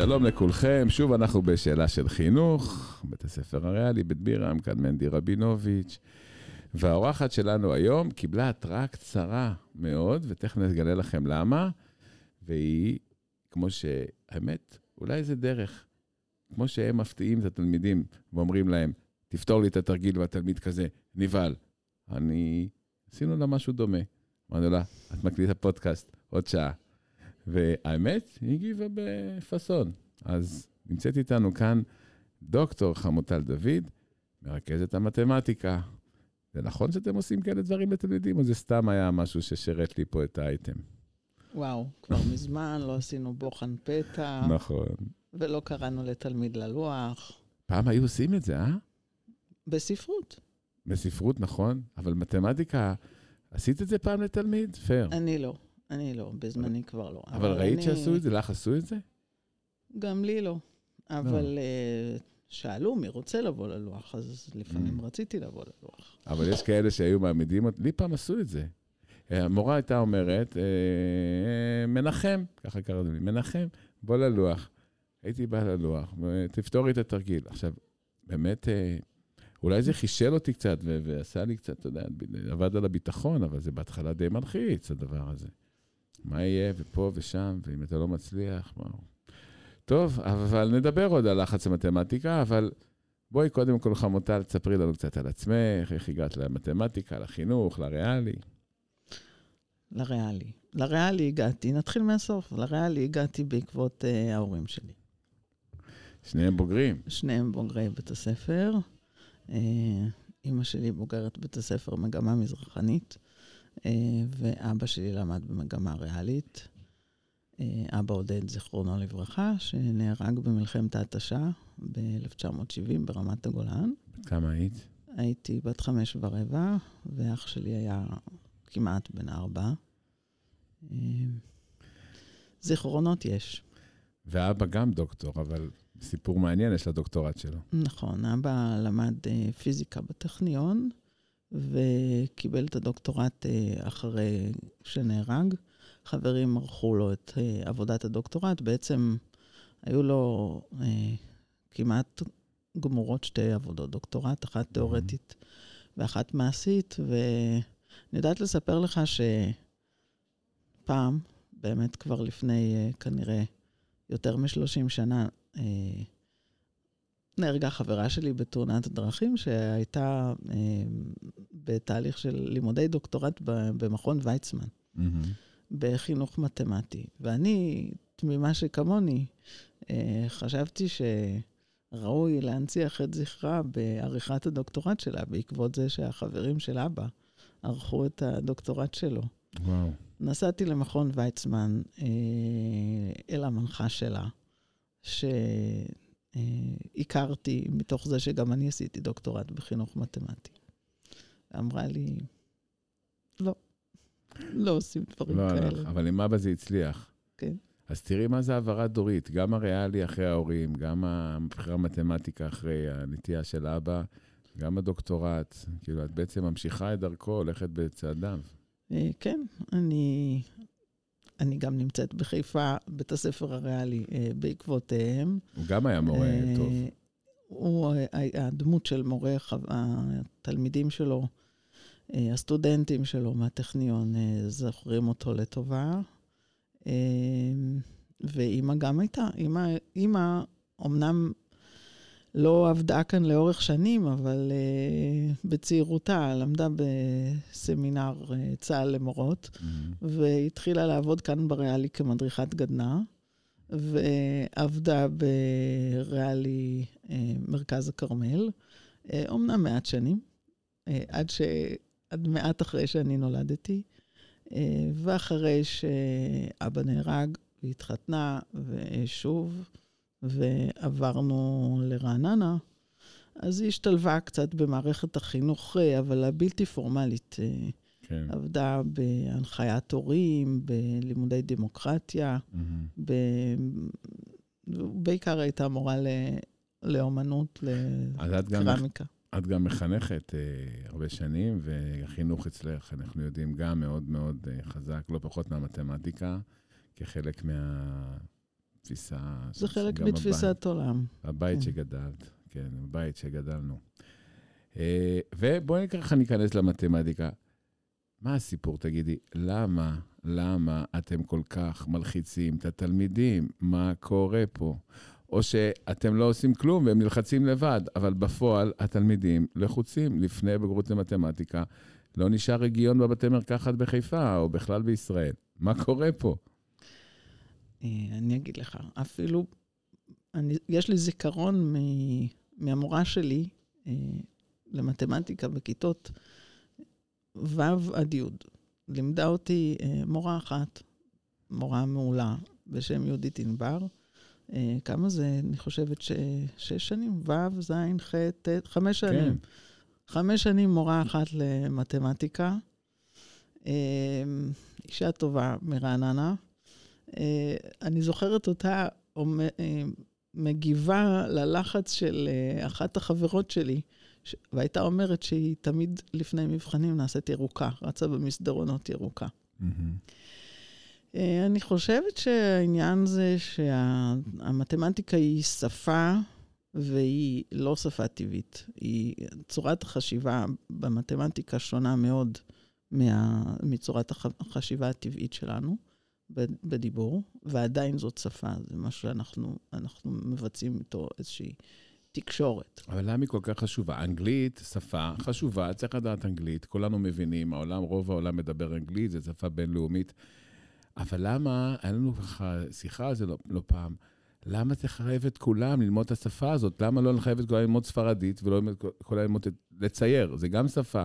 שלום לכולכם, שוב אנחנו בשאלה של חינוך, בית הספר הריאלי, בית בירם, כאן מנדי רבינוביץ', והאורחת שלנו היום קיבלה התראה קצרה מאוד, ותכף נגלה לכם למה, והיא, כמו שהאמת, אולי זה דרך, כמו שהם מפתיעים את התלמידים ואומרים להם, תפתור לי את התרגיל, והתלמיד כזה, נבהל. אני, עשינו לה משהו דומה. אמרנו לה, את מקליטה פודקאסט, עוד שעה. והאמת, היא הגיבה בפאסון. אז נמצאת איתנו כאן דוקטור חמוטל דוד, מרכזת המתמטיקה. זה נכון שאתם עושים כאלה דברים לתלמידים, או זה סתם היה משהו ששירת לי פה את האייטם? וואו, כבר מזמן לא עשינו בוחן פתע. נכון. ולא קראנו לתלמיד ללוח. פעם היו עושים את זה, אה? בספרות. בספרות, נכון, אבל מתמטיקה, עשית את זה פעם לתלמיד? פייר. אני לא. אני לא, בזמני כבר לא. אבל ראית שעשו את זה? לך עשו את זה? גם לי לא. אבל אה, שאלו מי רוצה לבוא ללוח, אז לפעמים mm. רציתי לבוא ללוח. אבל יש כאלה שהיו מעמידים לי פעם עשו את זה. המורה הייתה אומרת, אה, מנחם, ככה קראנו לי, מנחם, בוא ללוח. הייתי בא ללוח, תפתורי את התרגיל. עכשיו, באמת, אה, אולי זה חישל אותי קצת ועשה לי קצת, אתה יודע, עבד על הביטחון, אבל זה בהתחלה די מלחיץ, הדבר הזה. מה יהיה, ופה ושם, ואם אתה לא מצליח, וואו. טוב, אבל נדבר עוד על לחץ המתמטיקה, אבל בואי קודם כל, חמוטל, תספרי לנו קצת על עצמך, איך הגעת למתמטיקה, לחינוך, לריאלי. לריאלי. לריאלי הגעתי, נתחיל מהסוף, לריאלי הגעתי בעקבות uh, ההורים שלי. שניהם בוגרים. שניהם בוגרי בית הספר. Uh, אימא שלי בוגרת בית הספר מגמה מזרחנית. אה, ואבא שלי למד במגמה ריאלית. אה, אבא עודד, זיכרונו לברכה, שנהרג במלחמת ההתשה ב-1970 ברמת הגולן. בת כמה היית? הייתי בת חמש ורבע, ואח שלי היה כמעט בן ארבע. אה, זיכרונות יש. ואבא גם דוקטור, אבל סיפור מעניין, יש לדוקטורט שלו. נכון, אבא למד פיזיקה בטכניון, וקיבל את הדוקטורט אה, אחרי שנהרג. חברים ערכו לו את אה, עבודת הדוקטורט, בעצם היו לו אה, כמעט גמורות שתי עבודות דוקטורט, אחת. תיאורטית ואחת מעשית, ואני יודעת לספר לך שפעם, באמת כבר לפני כנראה יותר מ-30 שנה, נהרגה חברה שלי בתאונת דרכים, שהייתה אה, בתהליך של לימודי דוקטורט במכון ויצמן, mm-hmm. בחינוך מתמטי. ואני, תמימה שכמוני, אה, חשבתי שראוי להנציח את זכרה בעריכת הדוקטורט שלה, בעקבות זה שהחברים של אבא ערכו את הדוקטורט שלו. וואו. נסעתי למכון ויצמן אה, אל המנחה שלה, ש... אה, הכרתי מתוך זה שגם אני עשיתי דוקטורט בחינוך מתמטי. אמרה לי, לא, לא עושים דברים לא כאלה. לא, אבל עם אבא זה הצליח. כן. אז תראי מה זה העברה דורית, גם הריאלי אחרי ההורים, גם הבחירה מתמטיקה אחרי הנטייה של אבא, גם הדוקטורט. כאילו, את בעצם ממשיכה את דרכו, הולכת בצעדיו. אה, כן, אני אני גם נמצאת בחיפה, בית הספר הריאלי, אה, בעקבותיהם. הוא גם היה מורה אה, טוב. הוא, הדמות של מורה, התלמידים שלו, אה, הסטודנטים שלו מהטכניון, זוכרים אותו לטובה. ואימא גם הייתה, אימא, אימא אמנם לא עבדה כאן לאורך שנים, אבל uh, בצעירותה למדה בסמינר uh, צה"ל למורות, mm-hmm. והתחילה לעבוד כאן בריאלי כמדריכת גדנ"ע, ועבדה בריאלי uh, מרכז הכרמל, uh, אומנם מעט שנים, uh, עד, ש... עד מעט אחרי שאני נולדתי, uh, ואחרי שאבא נהרג, והתחתנה, ושוב, ועברנו לרעננה, אז היא השתלבה קצת במערכת החינוך, אבל הבלתי פורמלית. כן. עבדה בהנחיית הורים, בלימודי דמוקרטיה, mm-hmm. ב... בעיקר הייתה מורה ל... לאומנות, לקרמיקה. את גם מחנכת uh, הרבה שנים, והחינוך אצלך, אנחנו יודעים, גם מאוד מאוד uh, חזק, לא פחות מהמתמטיקה, כחלק מה... תפיסה... זה חלק מתפיסת עולם. הבית כן. שגדלת, כן, הבית שגדלנו. אה, ובואי ככה ניכנס למתמטיקה. מה הסיפור, תגידי? למה, למה אתם כל כך מלחיצים את התלמידים? מה קורה פה? או שאתם לא עושים כלום והם נלחצים לבד, אבל בפועל התלמידים לחוצים לפני בגרות למתמטיקה. לא נשאר רגיון בבתי מרקחת בחיפה, או בכלל בישראל. מה קורה פה? אה, אני אגיד לך, אפילו, אני, יש לי זיכרון מ, מהמורה שלי אה, למתמטיקה בכיתות ו' עד י'. לימדה אותי אה, מורה אחת, מורה מעולה, בשם יהודית ענבר. כמה זה? אני חושבת ששש שנים, ו', ז', ח', ט', חמש שנים. כן. חמש שנים מורה אחת למתמטיקה. אישה טובה מרעננה. אה, אני זוכרת אותה אה, מגיבה ללחץ של אה, אחת החברות שלי, והייתה אומרת שהיא תמיד לפני מבחנים נעשית ירוקה, רצה במסדרונות ירוקה. אה, אני חושבת שהעניין זה שהמתמטיקה היא שפה והיא לא שפה טבעית. היא, צורת החשיבה במתמטיקה שונה מאוד מה, מצורת הח, החשיבה הטבעית שלנו בדיבור, ועדיין זאת שפה, זה משהו שאנחנו אנחנו מבצעים איתו איזושהי תקשורת. אבל למה היא כל כך חשובה? אנגלית, שפה חשובה, צריך לדעת אנגלית, כולנו מבינים, העולם, רוב העולם מדבר אנגלית, זו שפה בינלאומית. אבל למה, היה לנו ככה שיחה על זה לא, לא פעם, למה צריך לחייב את כולם ללמוד את השפה הזאת? למה לא לחייב את כולם ללמוד ספרדית ולא ללמוד- כולם ללמוד את- לצייר? זה גם שפה,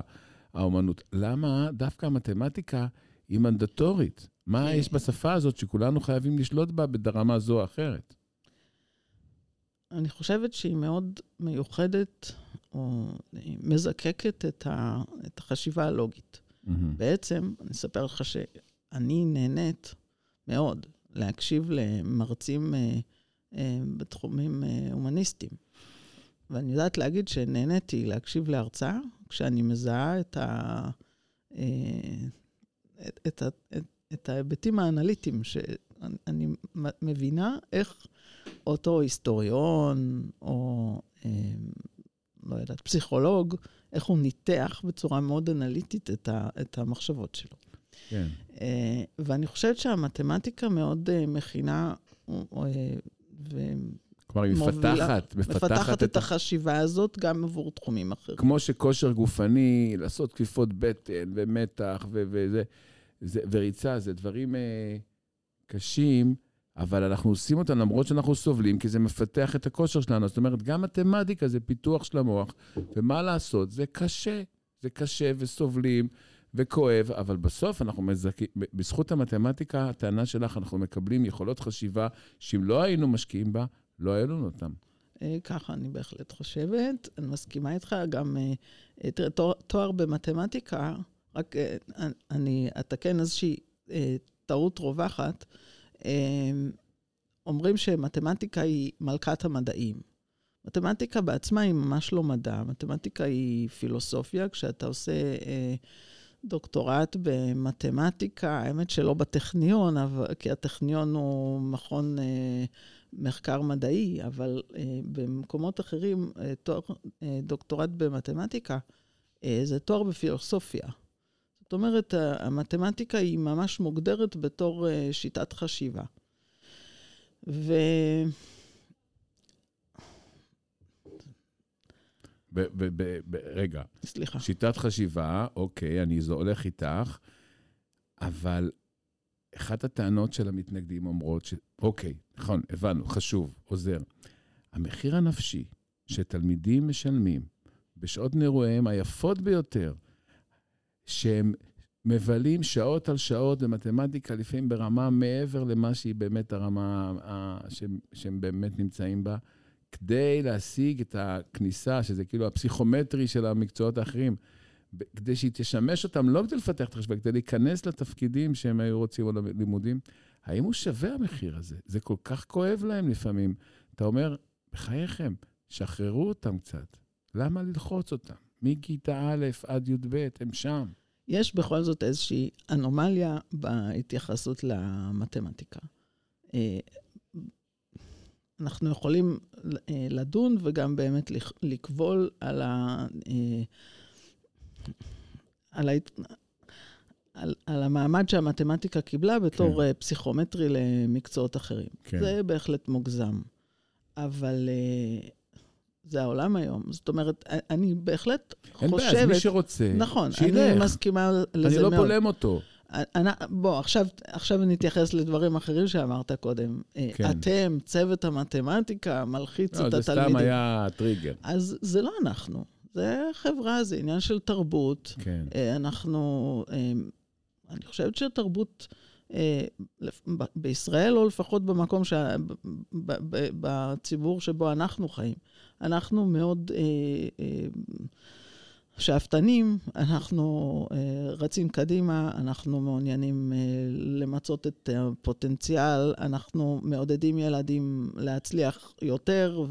האומנות. למה דווקא המתמטיקה היא מנדטורית? מה כי- יש בשפה הזאת שכולנו חייבים לשלוט בה ברמה זו או אחרת? אני חושבת שהיא מאוד מיוחדת, או מזקקת את, ה, את החשיבה הלוגית. מהמם. בעצם, אני אספר לך שאני נהנית מאוד להקשיב למרצים אה, אה, בתחומים אה, הומניסטיים. ואני יודעת להגיד שנהניתי להקשיב להרצאה כשאני מזהה את, ה, אה, את, את, את, את ההיבטים האנליטיים, שאני מבינה איך אותו היסטוריון, או אה, לא יודעת, פסיכולוג, איך הוא ניתח בצורה מאוד אנליטית את, ה, את המחשבות שלו. כן. אה, ואני חושבת שהמתמטיקה מאוד אה, מכינה אה, כלומר, היא מפתחת, ומפתחת מפתחת את את. החשיבה הזאת גם עבור תחומים אחרים. כמו שכושר גופני, לעשות כפיפות בטן ומתח ו- וזה, זה, וריצה, זה דברים אה, קשים, אבל אנחנו עושים אותם למרות שאנחנו סובלים, כי זה מפתח את הכושר שלנו. זאת אומרת, גם מתמטיקה זה פיתוח של המוח, ומה לעשות, זה קשה. זה קשה וסובלים וכואב, אבל בסוף אנחנו מזכים, בזכות המתמטיקה, הטענה שלך, אנחנו מקבלים יכולות חשיבה שאם לא היינו משקיעים בה, לא היו לנו אותם. אה, ככה אני בהחלט חושבת. אני מסכימה איתך, גם אה, אה, תואר במתמטיקה, רק אה, אני אתקן איזושהי אה, טעות רווחת. אה, אומרים שמתמטיקה היא מלכת המדעים. מתמטיקה בעצמה היא ממש לא מדע, מתמטיקה היא פילוסופיה. כשאתה עושה אה, דוקטורט במתמטיקה, האמת שלא בטכניון, אבל, כי הטכניון הוא מכון אה, מחקר מדעי, אבל אה, במקומות אחרים, אה, תואר, אה, דוקטורט במתמטיקה אה, זה תואר בפילוסופיה. זאת אומרת, המתמטיקה היא ממש מוגדרת בתור אה, שיטת חשיבה. ו... ב- ב- ב- ב- רגע, סליחה. שיטת חשיבה, אוקיי, אני הולך איתך, אבל אחת הטענות של המתנגדים אומרות ש... אוקיי, נכון, הבנו, חשוב, עוזר. המחיר הנפשי שתלמידים משלמים בשעות נעוריהם היפות ביותר, שהם מבלים שעות על שעות במתמטיקה, לפעמים ברמה מעבר למה שהיא באמת הרמה ה- שהם, שהם באמת נמצאים בה, כדי להשיג את הכניסה, שזה כאילו הפסיכומטרי של המקצועות האחרים, כדי שהיא תשמש אותם, לא כדי לפתח את החשבון, כדי להיכנס לתפקידים שהם היו רוצים או ללימודים. האם הוא שווה המחיר הזה? זה כל כך כואב להם לפעמים. אתה אומר, בחייכם, שחררו אותם קצת. למה ללחוץ אותם? מכיתה א' עד י"ב, הם שם. יש בכל זאת איזושהי אנומליה בהתייחסות למתמטיקה. אה, אנחנו יכולים לדון וגם באמת לקבול על, ה, על, ה, על, על המעמד שהמתמטיקה קיבלה בתור כן. פסיכומטרי למקצועות אחרים. כן. זה בהחלט מוגזם. אבל זה העולם היום. זאת אומרת, אני בהחלט אין חושבת... אין בעיה, אז מי שרוצה, נכון, שילך. אני מסכימה לזה מאוד. אני לא בולם אותו. אני, בוא, עכשיו, עכשיו נתייחס לדברים אחרים שאמרת קודם. כן. אתם, צוות המתמטיקה, מלחיץ לא, את התלמידים. לא, זה סתם היה טריגר. אז זה לא אנחנו, זה חברה, זה עניין של תרבות. כן. אנחנו, אה, אני חושבת שתרבות... אה, בישראל, או לפחות במקום, שה, בציבור שבו אנחנו חיים. אנחנו מאוד אה, אה, שאפתנים, אנחנו רצים קדימה, אנחנו מעוניינים למצות את הפוטנציאל, אנחנו מעודדים ילדים להצליח יותר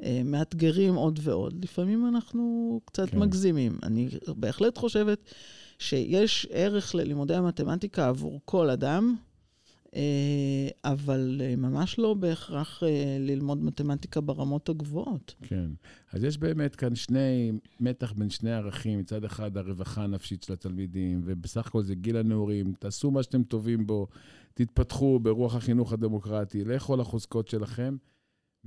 ומאתגרים עוד ועוד. לפעמים אנחנו קצת כן. מגזימים. אני בהחלט חושבת שיש ערך ללימודי המתמטיקה עבור כל אדם. אה, אבל אה, ממש לא בהכרח אה, ללמוד מתמטיקה ברמות הגבוהות. כן. אז יש באמת כאן שני, מתח בין שני ערכים. מצד אחד, הרווחה הנפשית של התלמידים, ובסך הכל זה גיל הנעורים, תעשו מה שאתם טובים בו, תתפתחו ברוח החינוך הדמוקרטי, לכו על החוזקות שלכם.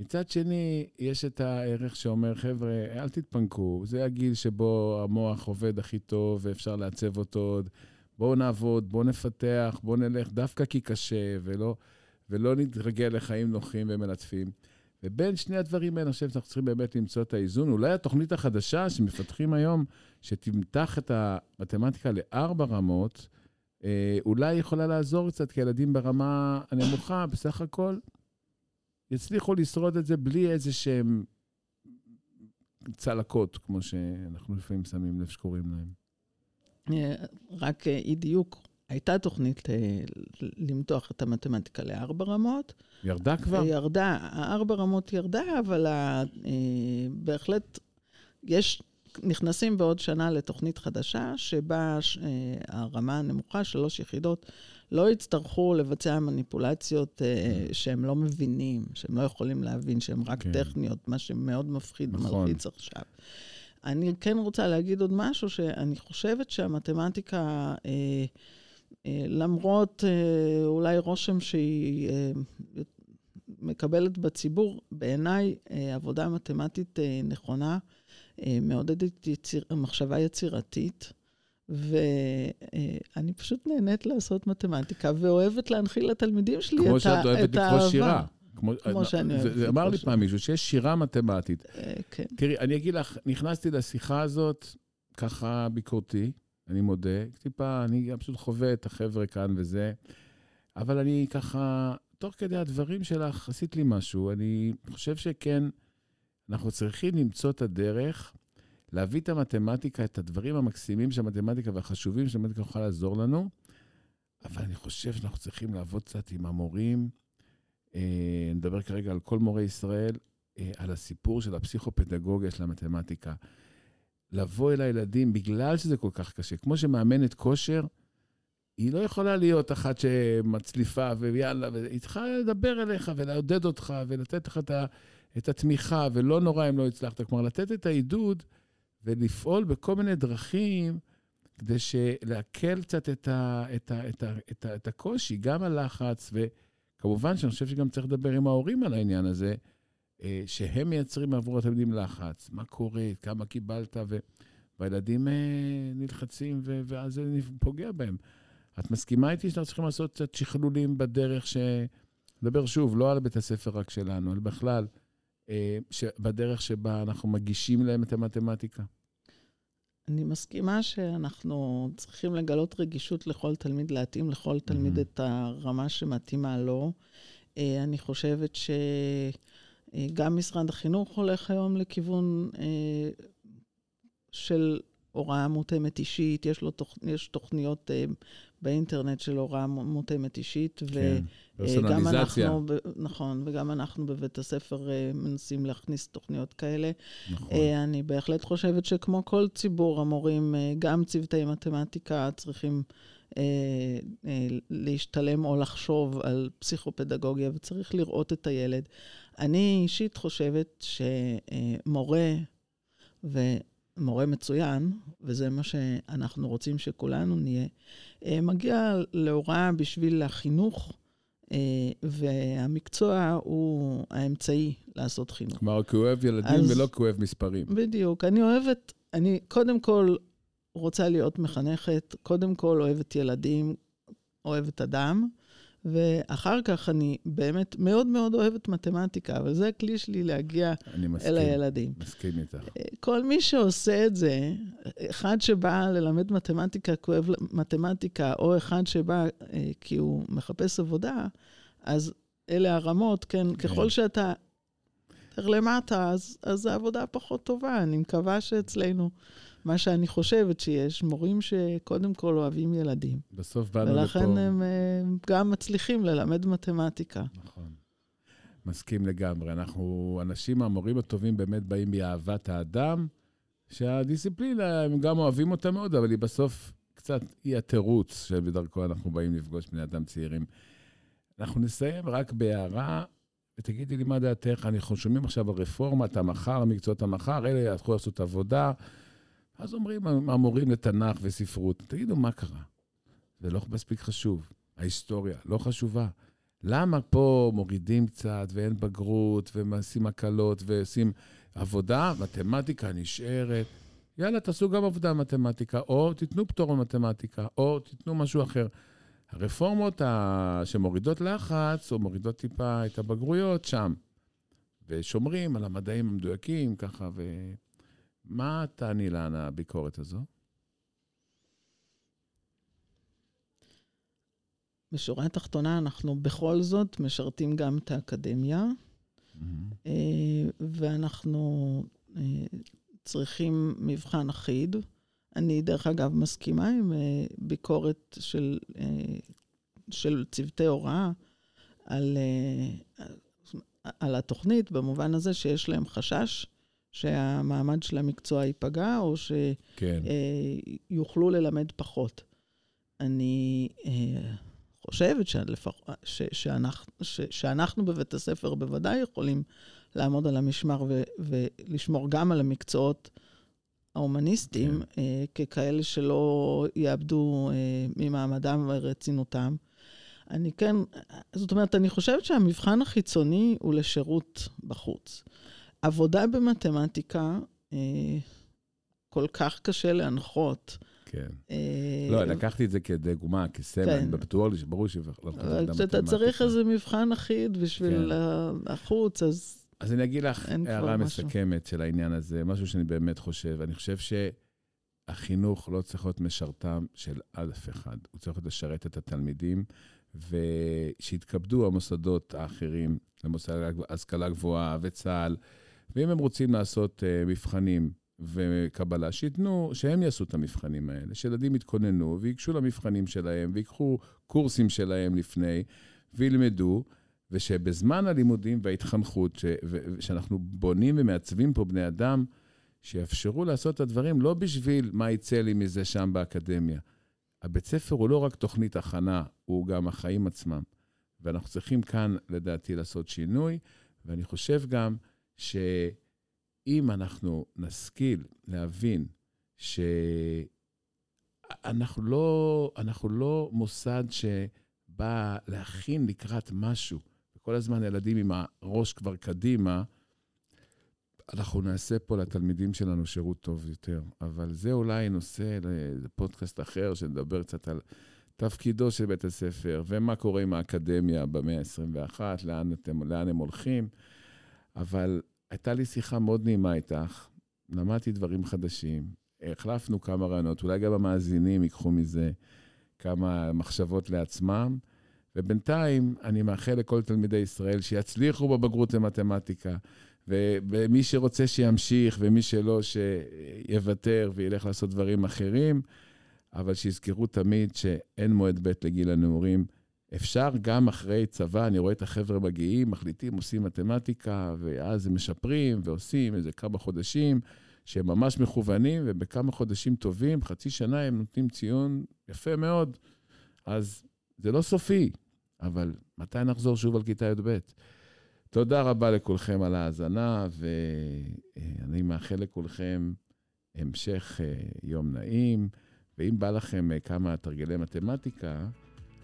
מצד שני, יש את הערך שאומר, חבר'ה, אל תתפנקו, זה הגיל שבו המוח עובד הכי טוב ואפשר לעצב אותו עוד. בואו נעבוד, בואו נפתח, בואו נלך, דווקא כי קשה, ולא, ולא נתרגל לחיים נוחים ומלטפים. ובין שני הדברים האלה, אני חושב שאנחנו צריכים באמת למצוא את האיזון. אולי התוכנית החדשה שמפתחים היום, שתמתח את המתמטיקה לארבע רמות, אה, אולי יכולה לעזור קצת, כי ילדים ברמה הנמוכה, בסך הכל, יצליחו לשרוד את זה בלי איזה שהם צלקות, כמו שאנחנו לפעמים שמים לב שקוראים להם. אה, רק אה, אי דיוק, הייתה תוכנית אה, למתוח את המתמטיקה לארבע רמות. ירדה כבר? ירדה, הארבע רמות ירדה, אבל בהחלט יש, נכנסים בעוד שנה לתוכנית חדשה, שבה הרמה הנמוכה, שלוש יחידות, לא יצטרכו לבצע מניפולציות כן. שהם לא מבינים, שהם לא יכולים להבין, שהן רק כן. טכניות, מה שמאוד מפחיד נכון. ומלחיץ עכשיו. אני כן רוצה להגיד עוד משהו, שאני חושבת שהמתמטיקה, אה, אה, למרות אה, אולי רושם שהיא אה, מקבלת בציבור, בעיניי אה, עבודה מתמטית אה, נכונה, אה, מעודדת יציר, מחשבה יצירתית. ואני פשוט נהנית לעשות מתמטיקה, ואוהבת להנחיל לתלמידים שלי את האהבה. כמו שאת אוהבת לקרוא שירה. כמו, כמו שאני אוהבת. זה אמר לי פעם מישהו שיש שירה מתמטית. אה, כן. תראי, אני אגיד לך, נכנסתי לשיחה הזאת ככה ביקורתי, אני מודה. טיפה, אני גם פשוט חווה את החבר'ה כאן וזה, אבל אני ככה, תוך כדי הדברים שלך, עשית לי משהו. אני חושב שכן, אנחנו צריכים למצוא את הדרך להביא את המתמטיקה, את הדברים המקסימים של המתמטיקה והחשובים שהמתמטיקה יכולה לעזור לנו, אבל אני חושב שאנחנו צריכים לעבוד קצת עם המורים. אה, נדבר כרגע על כל מורי ישראל, אה, על הסיפור של הפסיכופדגוגיה של המתמטיקה. לבוא אל הילדים, בגלל שזה כל כך קשה, כמו שמאמנת כושר, היא לא יכולה להיות אחת שמצליפה ויאללה, היא צריכה לדבר אליך ולעודד אותך ולתת לך את התמיכה, ולא נורא אם לא הצלחת. כלומר, לתת את העידוד ולפעול בכל מיני דרכים כדי להקל קצת את, ה, את, ה, את, ה, את, ה, את הקושי, גם הלחץ, ו... כמובן שאני חושב שגם צריך לדבר עם ההורים על העניין הזה, אה, שהם מייצרים עבור התלמידים לחץ, מה קורה, כמה קיבלת, ו... והילדים אה, נלחצים, ו... ואז זה פוגע בהם. את מסכימה איתי שאנחנו צריכים לעשות קצת שכלולים בדרך ש... נדבר שוב, לא על בית הספר רק שלנו, אלא בכלל, בדרך שבה אנחנו מגישים להם את המתמטיקה. אני מסכימה שאנחנו צריכים לגלות רגישות לכל תלמיד, להתאים לכל תלמיד mm-hmm. את הרמה שמתאימה לו. אה, אני חושבת שגם משרד החינוך הולך היום לכיוון אה, של הוראה מותאמת אישית, יש, לו תוכ... יש תוכניות באינטרנט של הוראה מותאמת אישית, כן, וגם אנחנו, נכון, וגם אנחנו בבית הספר uh, מנסים להכניס תוכניות כאלה. נכון. Uh, אני בהחלט חושבת שכמו כל ציבור המורים, גם צוותי מתמטיקה צריכים להשתלם או לחשוב על פסיכופדגוגיה, וצריך לראות את הילד. אני אישית חושבת שמורה, ומורה מצוין, וזה מה שאנחנו רוצים שכולנו נהיה, אה, מגיע להוראה בשביל החינוך, אה, והמקצוע הוא האמצעי לעשות חינוך. כלומר, כי הוא אוהב ילדים אז, ולא כי הוא אוהב מספרים. בדיוק. אני אוהבת, אני קודם כל רוצה להיות מחנכת, קודם כל אוהבת ילדים, אוהבת אדם. ואחר כך אני באמת מאוד מאוד אוהבת מתמטיקה, אבל זה הכלי שלי להגיע מסכים, אל הילדים. אני מסכים איתך. אה, כל מי שעושה את זה, אחד שבא ללמד מתמטיקה כי אוהב מתמטיקה, או אחד שבא אה, כי הוא מחפש עבודה, אז אלה הרמות, כן? כן. ככל שאתה יותר למטה, אז, אז העבודה פחות טובה. אני מקווה שאצלנו... מה שאני חושבת שיש, מורים שקודם כל אוהבים ילדים. בסוף באנו לפה... ולכן הם אה, גם מצליחים ללמד מתמטיקה. נכון. מסכים לגמרי. אנחנו, אנשים, המורים הטובים באמת באים מאהבת האדם, שהדיסציפלינה, הם גם אוהבים אותה מאוד, אבל היא בסוף קצת, היא התירוץ שבדרכו אנחנו באים לפגוש בני אדם צעירים. אנחנו נסיים רק בהערה, ותגידי לי מה דעתך, אנחנו שומעים עכשיו על רפורמת המחר, מקצועות המחר, אלה יתחילו לעשות עבודה. אז אומרים המורים לתנ"ך וספרות, תגידו, מה קרה? זה לא מספיק חשוב. ההיסטוריה לא חשובה. למה פה מורידים קצת ואין בגרות ומעשים הקלות ועושים עבודה, מתמטיקה נשארת? יאללה, תעשו גם עבודה מתמטיקה, או תיתנו פטור במתמטיקה, או תיתנו משהו אחר. הרפורמות ה... שמורידות לחץ, או מורידות טיפה את הבגרויות, שם. ושומרים על המדעים המדויקים, ככה, ו... מה תעני לה על הביקורת הזו? בשורה התחתונה, אנחנו בכל זאת משרתים גם את האקדמיה, mm-hmm. ואנחנו אה, צריכים מבחן אחיד. אני, דרך אגב, מסכימה עם אה, ביקורת של, של צוותי הוראה על, על התוכנית, במובן הזה שיש להם חשש שהמעמד של המקצוע ייפגע, או שיוכלו כן. אה, ללמד פחות. אני אה, חושבת שלפח, ש, שאנחנו, ש, שאנחנו בבית הספר בוודאי יכולים לעמוד על המשמר ו, ולשמור גם על המקצועות ההומניסטיים, כן. אה, ככאלה שלא יאבדו אה, ממעמדם ורצינותם. אני כן, זאת אומרת, אני חושבת שהמבחן החיצוני הוא לשירות בחוץ. עבודה במתמטיקה, אה, כל כך קשה להנחות. כן. אה, לא, לקחתי את זה כדוגמה, כסמל, כן. בטוח לי שברור אבל כשאתה צריך איזה מבחן אחיד בשביל כן. החוץ, אז... אז אני אגיד לך הערה מסכמת של העניין הזה, משהו שאני באמת חושב. אני חושב שהחינוך לא צריך להיות משרתם של אף אחד, הוא צריך לשרת את התלמידים, ושיתכבדו המוסדות האחרים, למוסד השכלה גבוהה וצה"ל. ואם הם רוצים לעשות uh, מבחנים וקבלה, שייתנו, שהם יעשו את המבחנים האלה, שילדים יתכוננו וייגשו למבחנים שלהם, ויקחו קורסים שלהם לפני, וילמדו, ושבזמן הלימודים וההתחנכות, ש, ו, שאנחנו בונים ומעצבים פה בני אדם, שיאפשרו לעשות את הדברים לא בשביל מה יצא לי מזה שם באקדמיה. הבית ספר הוא לא רק תוכנית הכנה, הוא גם החיים עצמם. ואנחנו צריכים כאן, לדעתי, לעשות שינוי, ואני חושב גם שאם אנחנו נשכיל להבין שאנחנו לא, אנחנו לא מוסד שבא להכין לקראת משהו, וכל הזמן ילדים עם הראש כבר קדימה, אנחנו נעשה פה לתלמידים שלנו שירות טוב יותר. אבל זה אולי נושא לפודקאסט אחר, שנדבר קצת על תפקידו של בית הספר, ומה קורה עם האקדמיה במאה ה-21, לאן, לאן הם הולכים. אבל הייתה לי שיחה מאוד נעימה איתך, למדתי דברים חדשים, החלפנו כמה רעיונות, אולי גם המאזינים ייקחו מזה כמה מחשבות לעצמם, ובינתיים אני מאחל לכל תלמידי ישראל שיצליחו בבגרות במתמטיקה, ומי שרוצה שימשיך, ומי שלא, שיוותר וילך לעשות דברים אחרים, אבל שיזכרו תמיד שאין מועד ב' לגיל הנעורים. אפשר גם אחרי צבא, אני רואה את החבר'ה מגיעים, מחליטים, עושים מתמטיקה, ואז הם משפרים ועושים איזה כמה חודשים, שהם ממש מכוונים, ובכמה חודשים טובים, חצי שנה, הם נותנים ציון יפה מאוד. אז זה לא סופי, אבל מתי נחזור שוב על כיתה י"ב? תודה רבה לכולכם על ההאזנה, ואני מאחל לכולכם המשך אה, יום נעים, ואם בא לכם אה, כמה תרגילי מתמטיקה,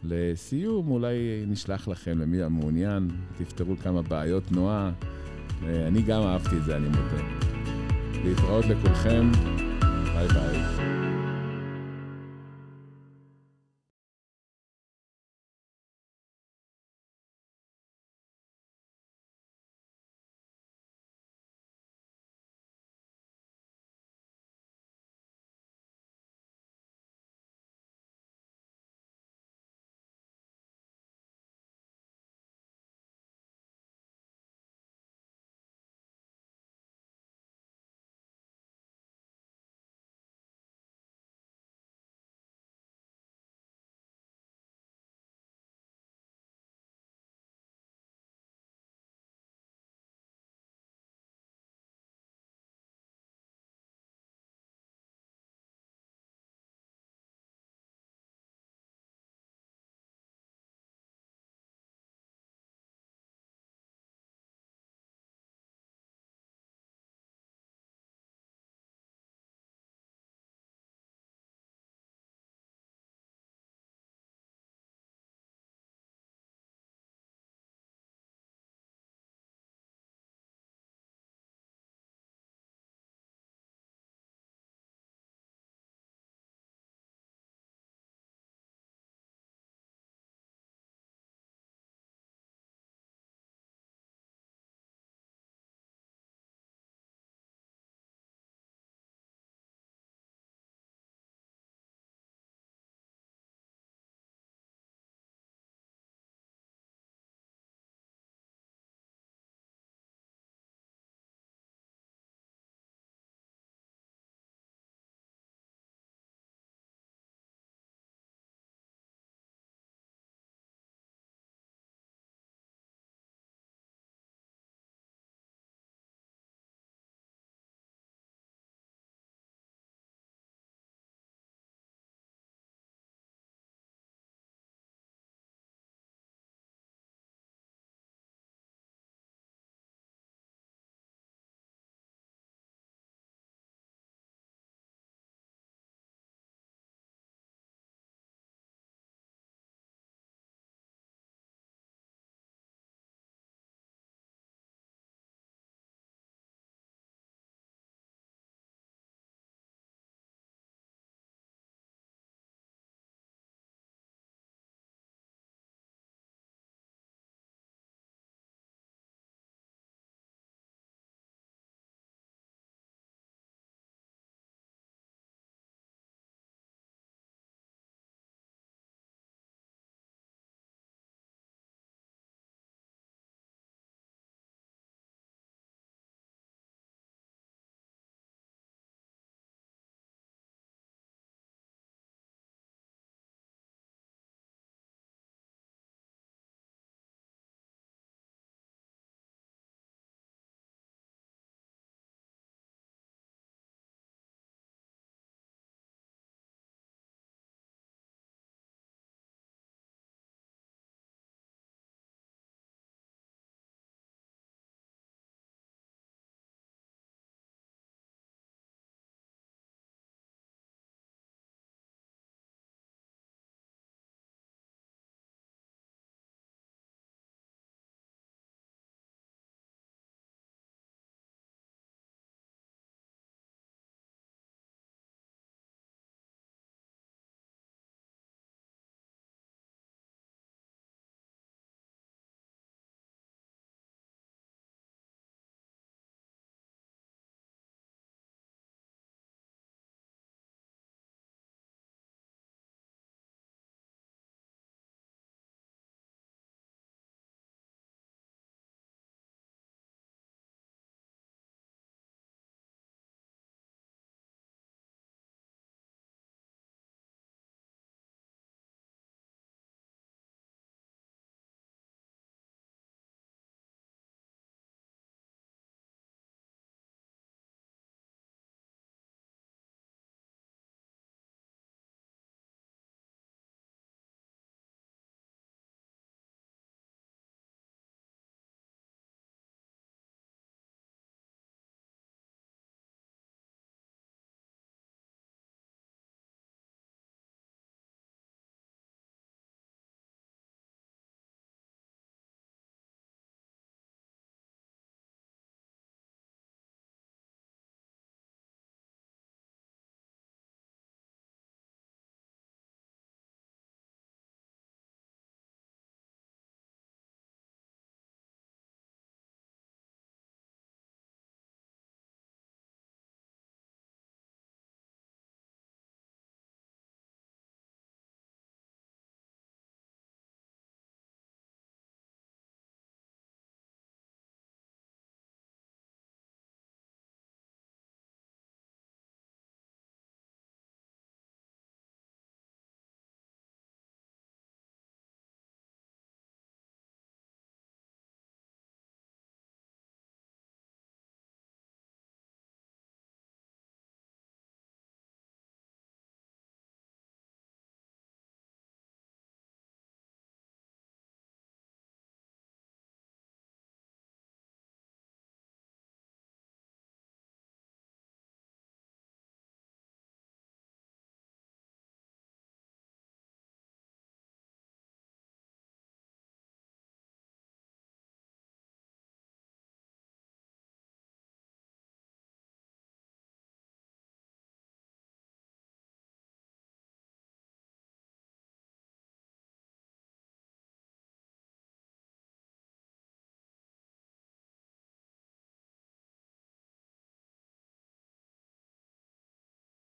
לסיום אולי נשלח לכם למי המעוניין, תפתרו כמה בעיות תנועה. אני גם אהבתי את זה, אני מודה. להתראות לכולכם, ביי ביי.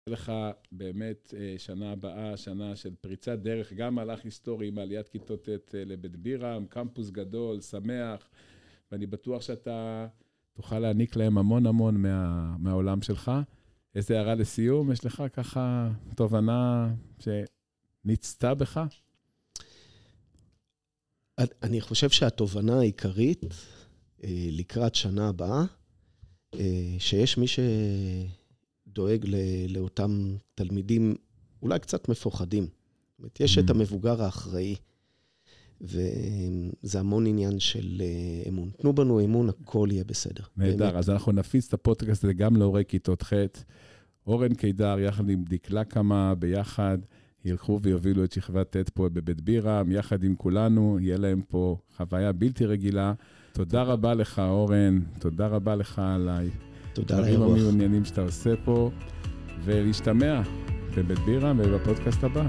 לך באמת אה, שנה הבאה, שנה של פריצת דרך, גם מהלך היסטורי עם עליית כיתות ט' אה, לבית בירם, קמפוס גדול, שמח, ואני בטוח שאתה תוכל להעניק להם המון המון מה, מהעולם שלך. איזה הערה לסיום? יש לך ככה תובנה שנצתה בך? אני חושב שהתובנה העיקרית אה, לקראת שנה הבאה, שיש מי שדואג לאותם תלמידים אולי קצת מפוחדים. זאת אומרת, יש את mm. המבוגר האחראי, וזה המון עניין של אה, אמון. תנו בנו אמון, הכל יהיה בסדר. נהדר, אז אנחנו נפיץ את הפודקאסט הזה גם להורי כיתות ח'. אורן קידר, יחד עם דקלה קמה, ביחד, ילכו ויובילו את שכבת ט' פה בבית בירם, יחד עם כולנו, יהיה להם פה חוויה בלתי רגילה. תודה רבה לך, אורן, תודה רבה לך עליי. תודה על האירוח. דברים המעוניינים שאתה עושה פה, ולהשתמע בבית בירם ובפודקאסט הבא.